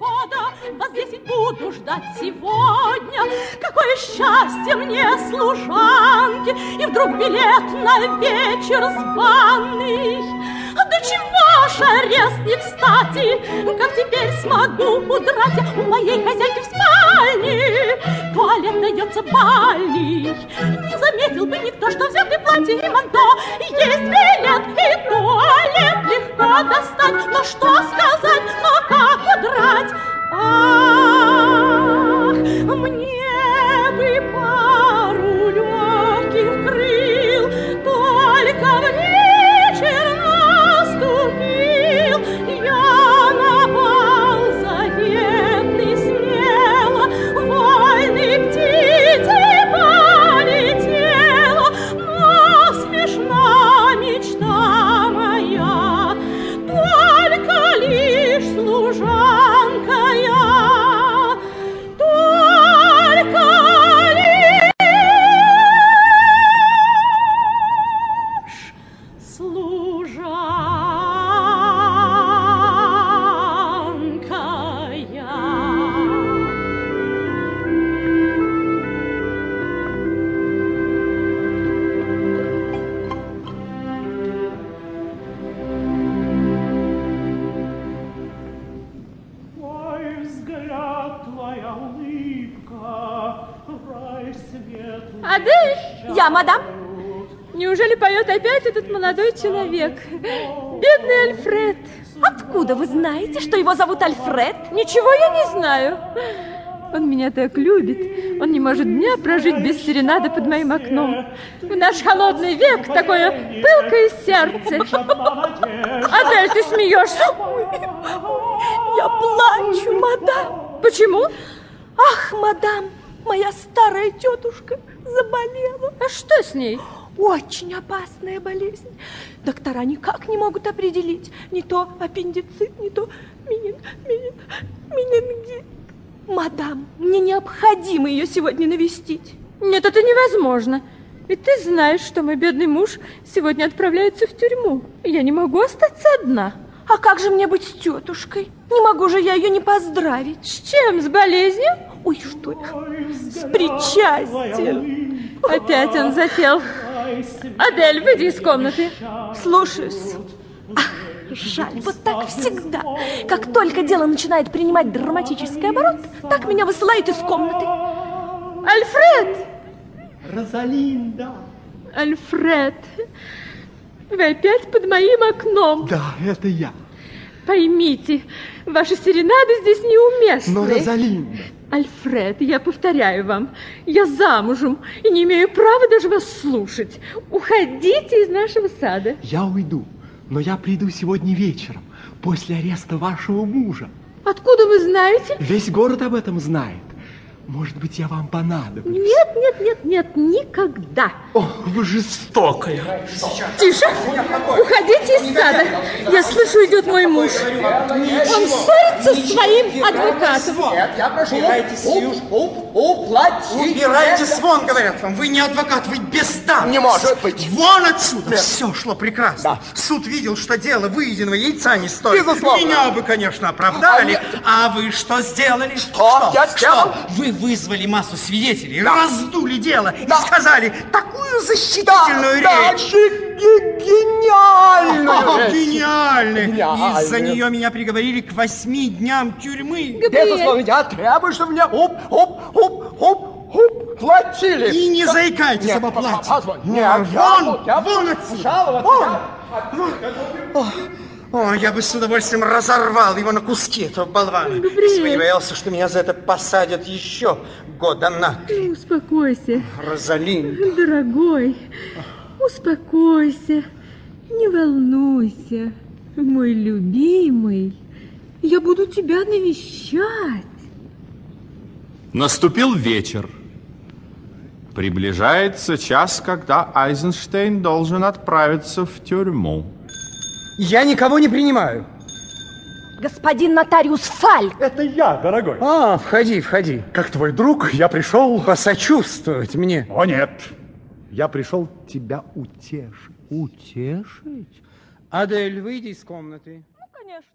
входа Вас десять буду ждать сегодня. Какое счастье мне, служанки, И вдруг билет на вечер званый. Да чего ж арест не кстати, Как теперь смогу удрать У моей хозяйки в спальне? Туалет дается бальный. Не заметил бы никто, что взятый платье и манто достать. Но что сказать, но как удрать? Ах, мне бы пару легких крыл, Только в вечер наступил, Я на бал заветный смело, Вольной птицей полетела, Но смешна мечта твоя улыбка, рай светлый. Адель, я, мадам. Неужели поет опять этот молодой человек? Бедный Альфред. Откуда вы знаете, что его зовут Альфред? Ничего я не знаю. Он меня так любит. Он не может дня прожить без серенады под моим окном. В наш холодный век такое пылкое сердце. Адель, ты смеешься? Я плачу. Почему? Ах, мадам, моя старая тетушка заболела. А что с ней? Очень опасная болезнь. Доктора никак не могут определить. Не то аппендицит, не то менин, менин, менингит. Мадам, мне необходимо ее сегодня навестить. Нет, это невозможно. Ведь ты знаешь, что мой бедный муж сегодня отправляется в тюрьму. Я не могу остаться одна. А как же мне быть с тетушкой? Не могу же я ее не поздравить. С чем? С болезнью? Ой, что я? С причастием. Опять он запел. Адель, выйди из комнаты. Слушаюсь. Ах, жаль, вот так всегда. Как только дело начинает принимать драматический оборот, так меня высылают из комнаты. Альфред! Розалинда. Альфред, вы опять под моим окном. Да, это я. Поймите, ваши серенады здесь неуместны. Но Розалинда... Альфред, я повторяю вам, я замужем и не имею права даже вас слушать. Уходите из нашего сада. Я уйду, но я приду сегодня вечером, после ареста вашего мужа. Откуда вы знаете? Весь город об этом знает. Может быть, я вам понадоблюсь. Нет, нет, нет, нет, никогда. О, вы жестокая. Тише! Уходите из сада. Я слышу, идет мой муж. Он ссорится с своим адвокатом. Нет, я прошу. Убирайтесь, уплатите. Убирайтесь вон, говорят вам. Вы не адвокат, вы бестам. Не может быть. Вон отсюда. Все шло прекрасно. Суд видел, что дело выеденного яйца не стоит. Безусловно. Меня бы, конечно, оправдали. А А, вы что сделали? Что я сделал? Вы вызвали массу свидетелей, раздули дело Да. и сказали такую защитительную да, речь. ге- гениальную! Гениально. Из-за нее меня приговорили к восьми дням тюрьмы. Безусловно, я требую, чтобы мне уп, уп, уп, уп, уп, платили. И не заикайтесь Нет, об оплате. Нет, я вон, я вон отсюда. жаловаться. Вон. О, я бы с удовольствием разорвал его на куски, этого болвана. Если бы не боялся, что меня за это посадят еще года на три. Успокойся, Розалин. дорогой. Успокойся. Не волнуйся, мой любимый. Я буду тебя навещать. Наступил вечер. Приближается час, когда Айзенштейн должен отправиться в тюрьму. Я никого не принимаю. Господин нотариус Фаль. Это я, дорогой. А, входи, входи. Как твой друг, я пришел... Посочувствовать мне. О, нет. Я пришел тебя утешить. Утешить? Адель, выйди из комнаты. Конечно.